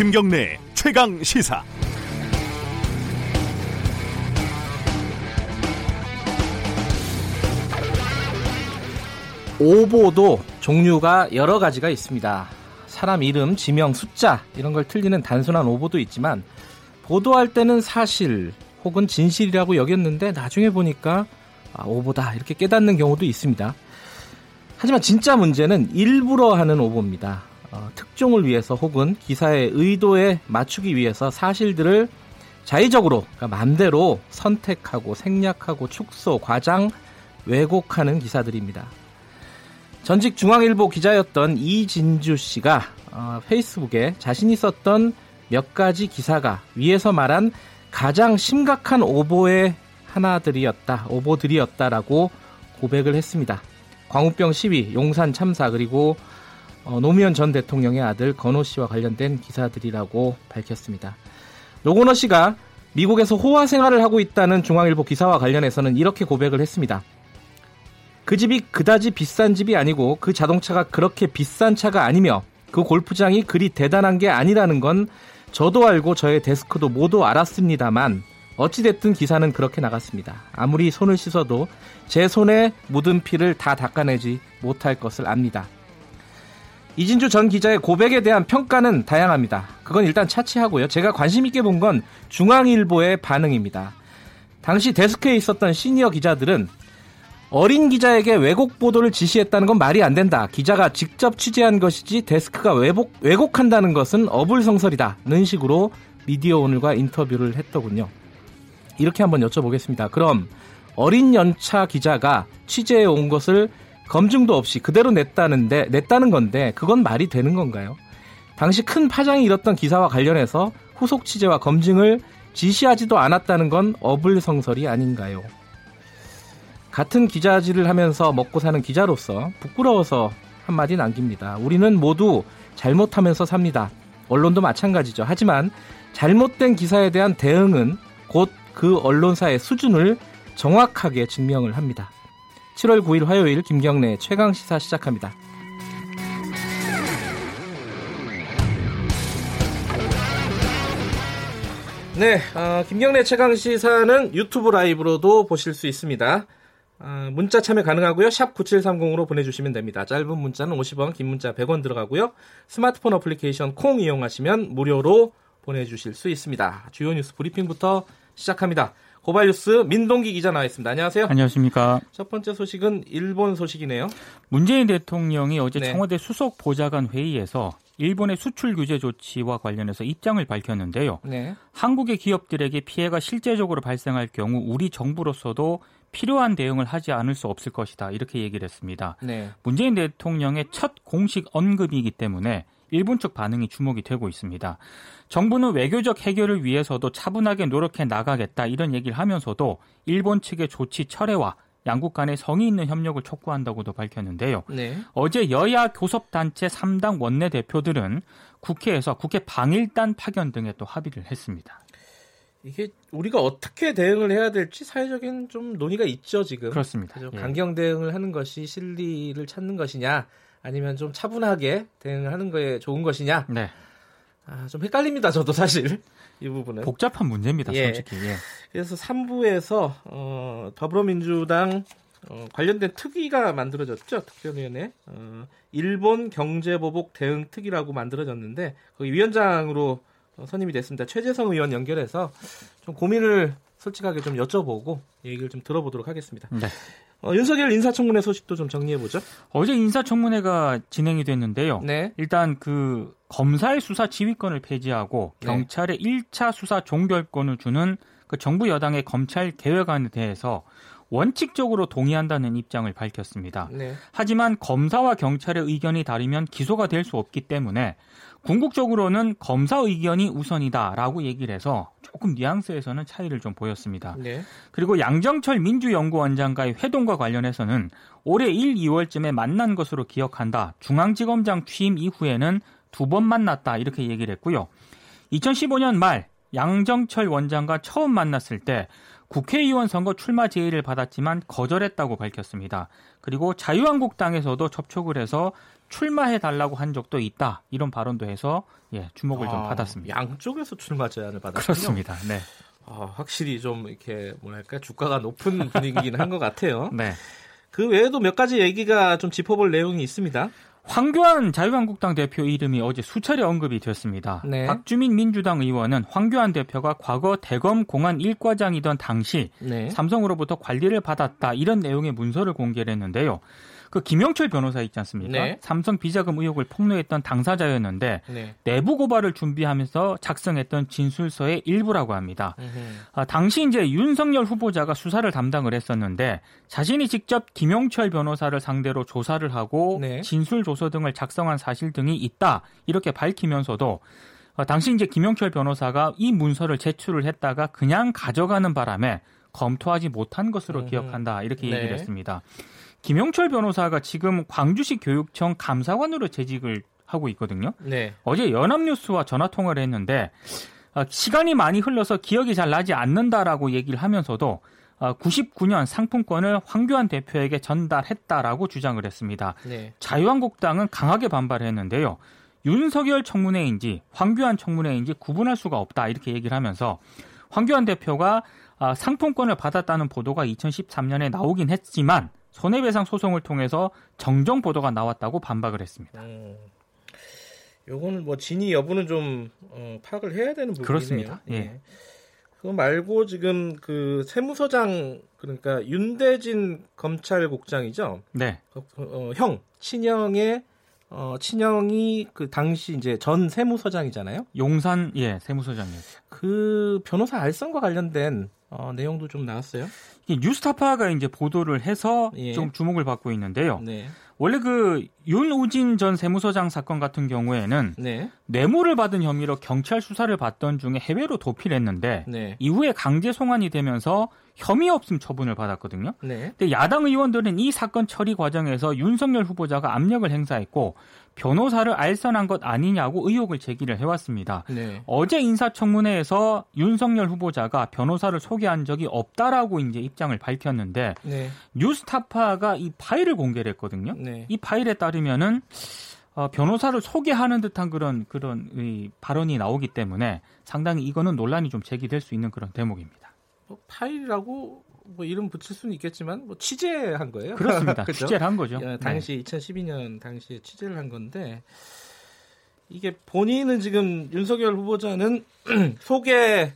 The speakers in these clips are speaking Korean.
김경래 최강 시사. 오보도 종류가 여러 가지가 있습니다. 사람 이름, 지명, 숫자 이런 걸 틀리는 단순한 오보도 있지만 보도할 때는 사실 혹은 진실이라고 여겼는데 나중에 보니까 아, 오보다 이렇게 깨닫는 경우도 있습니다. 하지만 진짜 문제는 일부러 하는 오보입니다. 어, 특종을 위해서 혹은 기사의 의도에 맞추기 위해서 사실들을 자의적으로 그러니까 마음대로 선택하고 생략하고 축소, 과장, 왜곡하는 기사들입니다. 전직 중앙일보 기자였던 이진주 씨가 어, 페이스북에 자신이 썼던 몇 가지 기사가 위에서 말한 가장 심각한 오보의 하나들이었다, 오보들이었다라고 고백을 했습니다. 광우병 시위, 용산 참사 그리고 어, 노무현 전 대통령의 아들 건호 씨와 관련된 기사들이라고 밝혔습니다. 노건호 씨가 미국에서 호화 생활을 하고 있다는 중앙일보 기사와 관련해서는 이렇게 고백을 했습니다. 그 집이 그다지 비싼 집이 아니고 그 자동차가 그렇게 비싼 차가 아니며 그 골프장이 그리 대단한 게 아니라는 건 저도 알고 저의 데스크도 모두 알았습니다만 어찌됐든 기사는 그렇게 나갔습니다. 아무리 손을 씻어도 제 손에 묻은 피를 다 닦아내지 못할 것을 압니다. 이진주 전 기자의 고백에 대한 평가는 다양합니다. 그건 일단 차치하고요. 제가 관심 있게 본 건 중앙일보의 반응입니다. 당시 데스크에 있었던 시니어 기자들은 어린 기자에게 왜곡 보도를 지시했다는 건 말이 안 된다. 기자가 직접 취재한 것이지 데스크가 왜곡, 왜곡한다는 것은 어불성설이다는 식으로 미디어 오늘과 인터뷰를 했더군요. 이렇게 한번 여쭤보겠습니다. 그럼 어린 연차 기자가 취재해 온 것을 검증도 없이 그대로 냈다는데 냈다는 건데 그건 말이 되는 건가요? 당시 큰 파장이 일었던 기사와 관련해서 후속 취재와 검증을 지시하지도 않았다는 건 어불성설이 아닌가요? 같은 기자질을 하면서 먹고 사는 기자로서 부끄러워서 한마디 남깁니다. 우리는 모두 잘못하면서 삽니다. 언론도 마찬가지죠. 하지만 잘못된 기사에 대한 대응은 곧 그 언론사의 수준을 정확하게 증명을 합니다. 7월 9일 화요일 김경래 최강 시사 시작합니다. 네, 어, 김경래 최강 시사는 유튜브 라이브로도 보실 수 있습니다. 어, 문자 참여 가능하고요. 샵 9730으로 보내주시면 됩니다. 짧은 문자는 50원, 긴 문자 100원 들어가고요. 스마트폰 어플리케이션 콩 이용하시면 무료로 보내주실 수 있습니다. 주요 뉴스 브리핑부터 시작합니다. 고발뉴스 민동기 기자 나와 있습니다. 안녕하세요. 안녕하십니까. 첫 번째 소식은 일본 소식이네요. 문재인 대통령이 어제 네. 청와대 수석 보좌관 회의에서 일본의 수출 규제 조치와 관련해서 입장을 밝혔는데요. 네. 한국의 기업들에게 피해가 실제적으로 발생할 경우 우리 정부로서도 필요한 대응을 하지 않을 수 없을 것이다. 이렇게 얘기를 했습니다. 네. 문재인 대통령의 첫 공식 언급이기 때문에 일본 측 반응이 주목이 되고 있습니다. 정부는 외교적 해결을 위해서도 차분하게 노력해 나가겠다 이런 얘기를 하면서도 일본 측의 조치 철회와 양국 간의 성의 있는 협력을 촉구한다고도 밝혔는데요. 네. 어제 여야 교섭단체 3당 원내대표들은 국회에서 국회 방일단 파견 등에 또 합의를 했습니다. 이게 우리가 어떻게 대응을 해야 될지 사회적인 좀 논의가 있죠 지금. 그렇습니다. 예. 강경 대응을 하는 것이 실리를 찾는 것이냐, 아니면 좀 차분하게 대응을 하는 거에 좋은 것이냐. 네. 아, 좀 헷갈립니다. 저도 사실 이 부분은. 복잡한 문제입니다, 예. 솔직히. 예. 그래서 3부에서 어, 더불어민주당 어, 관련된 특위가 만들어졌죠. 특별위원회. 어, 일본 경제보복 대응 특위라고 만들어졌는데 거기 위원장으로 어, 선임이 됐습니다. 최재성 의원 연결해서 좀 고민을 솔직하게 좀 여쭤보고 얘기를 좀 들어보도록 하겠습니다. 네. 어, 윤석열 인사청문회 소식도 좀 정리해 보죠. 어제 인사청문회가 진행이 됐는데요. 네. 일단 그 검사의 수사 지휘권을 폐지하고 네. 경찰의 1차 수사 종결권을 주는 그 정부 여당의 검찰 개혁안에 대해서 원칙적으로 동의한다는 입장을 밝혔습니다. 네. 하지만 검사와 경찰의 의견이 다르면 기소가 될 수 없기 때문에 궁극적으로는 검사 의견이 우선이다라고 얘기를 해서 조금 뉘앙스에서는 차이를 좀 보였습니다. 네. 그리고 양정철 민주연구원장과의 회동과 관련해서는 올해 1, 2월쯤에 만난 것으로 기억한다. 중앙지검장 취임 이후에는 두 번 만났다. 이렇게 얘기를 했고요. 2015년 말 양정철 원장과 처음 만났을 때 국회의원 선거 출마 제의를 받았지만 거절했다고 밝혔습니다. 그리고 자유한국당에서도 접촉을 해서 출마해 달라고 한 적도 있다. 이런 발언도 해서 예, 주목을 아, 좀 받았습니다. 양쪽에서 출마 제안을 받았군요. 그렇습니다. 네. 아, 확실히 좀 이렇게 뭐랄까 주가가 높은 분위기긴 한 것 같아요. 네. 그 외에도 몇 가지 얘기가 좀 짚어볼 내용이 있습니다. 황교안 자유한국당 대표 이름이 어제 수차례 언급이 됐습니다. 네. 박주민 민주당 의원은 황교안 대표가 과거 대검 공안 1과장이던 당시 네. 삼성으로부터 관리를 받았다 이런 내용의 문서를 공개를 했는데요. 그 김영철 변호사 있지 않습니까? 네. 삼성 비자금 의혹을 폭로했던 당사자였는데 네. 내부 고발을 준비하면서 작성했던 진술서의 일부라고 합니다. 아, 당시 이제 윤석열 후보자가 수사를 담당을 했었는데 자신이 직접 김영철 변호사를 상대로 조사를 하고 네. 진술 조서 등을 작성한 사실 등이 있다 이렇게 밝히면서도 어, 당시 이제 김영철 변호사가 이 문서를 제출을 했다가 그냥 가져가는 바람에 검토하지 못한 것으로 기억한다 이렇게 네. 얘기를 했습니다. 김용철 변호사가 지금 광주시 교육청 감사관으로 재직을 하고 있거든요. 네. 어제 연합뉴스와 전화 통화를 했는데 어, 시간이 많이 흘러서 기억이 잘 나지 않는다라고 얘기를 하면서도 99년 어, 상품권을 황교안 대표에게 전달했다라고 주장을 했습니다. 네. 자유한국당은 강하게 반발했는데요. 윤석열 청문회인지 황교안 청문회인지 구분할 수가 없다 이렇게 얘기를 하면서 황교안 대표가 아, 상품권을 받았다는 보도가 2013년에 나오긴 했지만 손해배상 소송을 통해서 정정 보도가 나왔다고 반박을 했습니다. 음, 요거는 뭐 진위 여부는 좀 어, 파악을 해야 되는 부분이네요. 그렇습니다. 예. 예. 그거 말고 지금 그 세무서장 그러니까 윤대진 검찰국장이죠. 네. 어, 어, 형 친형의 어, 친형이 그 당시 이제 전 세무서장이잖아요. 용산 예 세무서장이었죠. 그 변호사 알선과 관련된 어, 내용도 좀 나왔어요. 뉴스타파가 이제 보도를 해서 예. 좀 주목을 받고 있는데요. 네. 원래 그 윤우진 전 세무서장 사건 같은 경우에는 네. 뇌물을 받은 혐의로 경찰 수사를 받던 중에 해외로 도피를 했는데 네. 이후에 강제 송환이 되면서 혐의 없음 처분을 받았거든요. 네. 근데 야당 의원들은 이 사건 처리 과정에서 윤석열 후보자가 압력을 행사했고 변호사를 알선한 것 아니냐고 의혹을 제기를 해왔습니다. 네. 어제 인사청문회에서 윤석열 후보자가 변호사를 소개한 적이 없다라고 이제 입장을 밝혔는데 네. 뉴스타파가 이 파일을 공개를 했거든요. 네. 이 파일에 따르면은 어, 변호사를 소개하는 듯한 그런 그런 이 발언이 나오기 때문에 상당히 이거는 논란이 좀 제기될 수 있는 그런 대목입니다. 뭐 파일이라고 뭐 이름 붙일 수는 있겠지만 뭐 취재한 거예요. 그렇습니다. 취재를 한 거죠. 예, 당시 네. 2012년 당시에 취재를 한 건데 이게 본인은 지금 윤석열 후보자는 소개를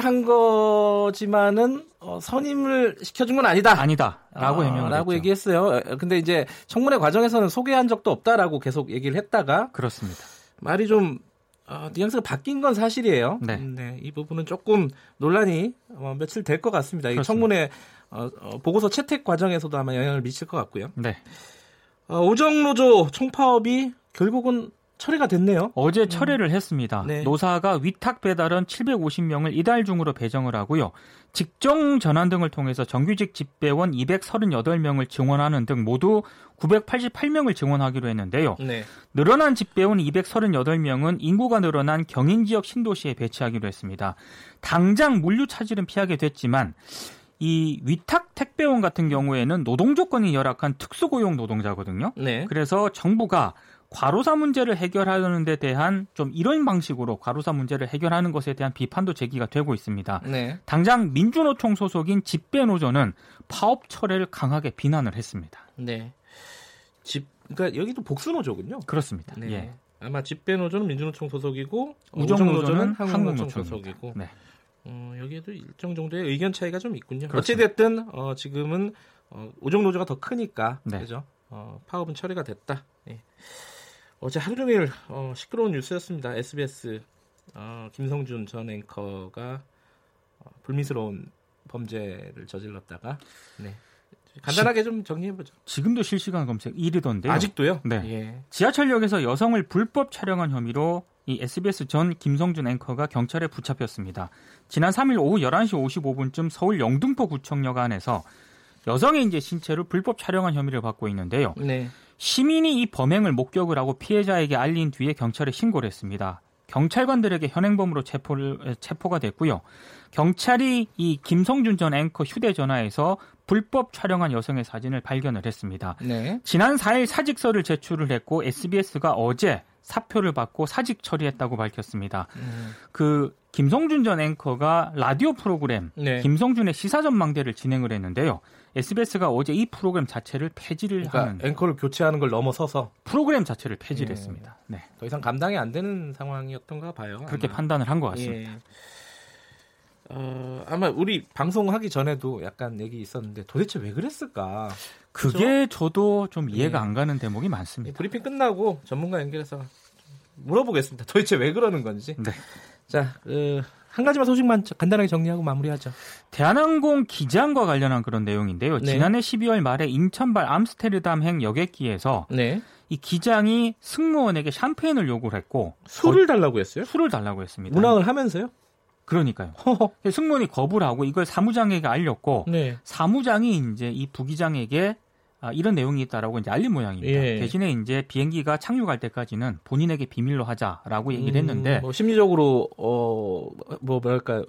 한 거지만은 어, 선임을 시켜준 건 아니다. 아니다.라고 아, 해명을 라고 얘기했어요. 근데 이제 청문회 과정에서는 소개한 적도 없다라고 계속 얘기를 했다가 그렇습니다. 말이 좀 어, 뉘앙스가 바뀐 건 사실이에요. 네. 음, 네. 이 부분은 조금 논란이 어, 며칠 될 것 같습니다. 이 청문회 어, 어, 보고서 채택 과정에서도 아마 영향을 미칠 것 같고요. 네. 어, 오정노조 총파업이 결국은 철회가 됐네요. 어제 음. 철회를 음. 했습니다. 네. 노사가 위탁 배달원 750명을 이달 중으로 배정을 하고요. 직종 전환 등을 통해서 정규직 집배원 238명을 증원하는 등 모두 988명을 증원하기로 했는데요. 네. 늘어난 집배원 238명은 인구가 늘어난 경인 지역 신도시에 배치하기로 했습니다. 당장 물류 차질은 피하게 됐지만 이 위탁 택배원 같은 경우에는 노동 조건이 열악한 특수고용 노동자거든요. 네. 그래서 정부가 과로사 문제를 해결하는 데 대한 좀 이런 방식으로 과로사 문제를 해결하는 것에 대한 비판도 제기가 되고 있습니다. 네. 당장 민주노총 소속인 집배노조는 파업 철회를 강하게 비난을 했습니다. 네. 집 그러니까 여기도 복수노조군요. 그렇습니다. 네. 예. 아마 집배노조는 민주노총 소속이고 우정노조는 한국노총 소속이고 네. 어, 여기에도 일정 정도의 의견 차이가 좀 있군요. 그렇습니다. 어찌됐든 어, 지금은 어, 우정노조가 더 크니까 네. 그죠? 어, 파업은 처리가 됐다. 예. 어제 하루 종일 어, 시끄러운 뉴스였습니다. SBS 어, 김성준 전 앵커가 어, 불미스러운 범죄를 저질렀다가 네. 간단하게 좀 정리해보죠. 지금도 실시간 검색 1위던데요. 아직도요? 네. 예. 지하철역에서 여성을 불법 촬영한 혐의로 이 SBS 전 김성준 앵커가 경찰에 붙잡혔습니다. 지난 3일 오후 11시 55분쯤 서울 영등포 구청역 안에서 여성의 이제 신체를 불법 촬영한 혐의를 받고 있는데요. 네. 시민이 이 범행을 목격을 하고 피해자에게 알린 뒤에 경찰에 신고를 했습니다. 경찰관들에게 현행범으로 체포를, 체포가 됐고요. 경찰이 이 김성준 전 앵커 휴대전화에서 불법 촬영한 여성의 사진을 발견을 했습니다. 네. 지난 4일 사직서를 제출을 했고 SBS가 어제 사표를 받고 사직 처리했다고 밝혔습니다. 음. 그 김성준 전 앵커가 라디오 프로그램 네. 김성준의 시사전망대를 진행을 했는데요. SBS가 어제 이 프로그램 자체를 폐지를 그러니까 하는 앵커를 교체하는 걸 넘어서서 프로그램 자체를 폐지를 예. 했습니다. 네. 더 이상 감당이 안 되는 상황이었던가 봐요. 그렇게 아마. 판단을 한 것 같습니다. 예. 어, 아마 우리 방송하기 전에도 약간 얘기 있었는데 도대체 왜 그랬을까? 그게 저도 좀 이해가 예. 안 가는 대목이 이 많습니다. 브리핑 끝나고 전문가 연결해서 물어보겠습니다. 도대체 왜 그러는 건지. 네. 자, 그, 한 가지만 소식만 간단하게 정리하고 마무리하죠. 대한항공 기장과 관련한 그런 내용인데요. 네. 지난해 12월 말에 인천발 암스테르담행 여객기에서 네. 이 기장이 승무원에게 샴페인을 요구를 했고 술을 달라고 했어요? 술을 달라고 했습니다. 문항을 하면서요? 그러니까요. 승무원이 거부를 하고 이걸 사무장에게 알렸고 네. 사무장이 이제 이 부기장에게 아, 이런 내용이 있다라고 이제 알린 모양입니다. 예. 대신에 이제 비행기가 착륙할 때까지는 본인에게 비밀로 하자라고 얘기를 했는데 음, 뭐 심리적으로 어뭐 뭐랄까 좀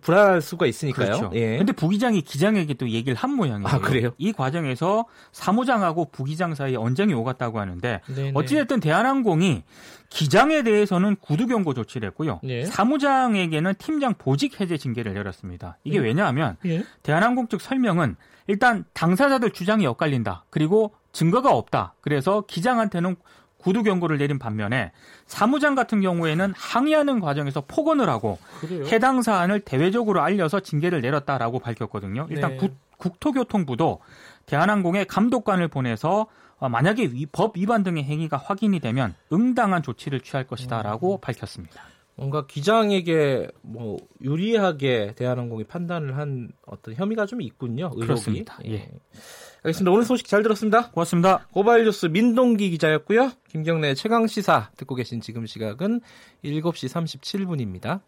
불안할 수가 있으니까요. 그렇죠. 예. 근데 부기장이 기장에게 또 얘기를 한 모양이에요. 아, 그래요? 이 과정에서 사무장하고 부기장 사이에 언쟁이 오갔다고 하는데 네네. 어찌됐든 대한항공이 기장에 대해서는 구두 경고 조치를 했고요. 네. 사무장에게는 팀장 보직 해제 징계를 내렸습니다. 이게 네. 왜냐하면 예. 대한항공 측 설명은 일단 당사자들 주장이 엇갈린다. 그리고 증거가 없다. 그래서 기장한테는 구두 경고를 내린 반면에 사무장 같은 경우에는 항의하는 과정에서 폭언을 하고 그래요. 해당 사안을 대외적으로 알려서 징계를 내렸다라고 밝혔거든요. 일단 네. 국, 국토교통부도 대한항공에 감독관을 보내서 어, 만약에 위- 법 위반 등의 행위가 확인이 되면 응당한 조치를 취할 음. 것이다라고 밝혔습니다. 뭔가 기장에게 뭐 유리하게 대한항공이 판단을 한 어떤 혐의가 좀 있군요. 의혹이. 그렇습니다. 예. 알겠습니다. 오늘 소식 잘 들었습니다. 고맙습니다. 고발뉴스 민동기 기자였고요. 김경래 최강 시사 듣고 계신 지금 시각은 7시 37분입니다.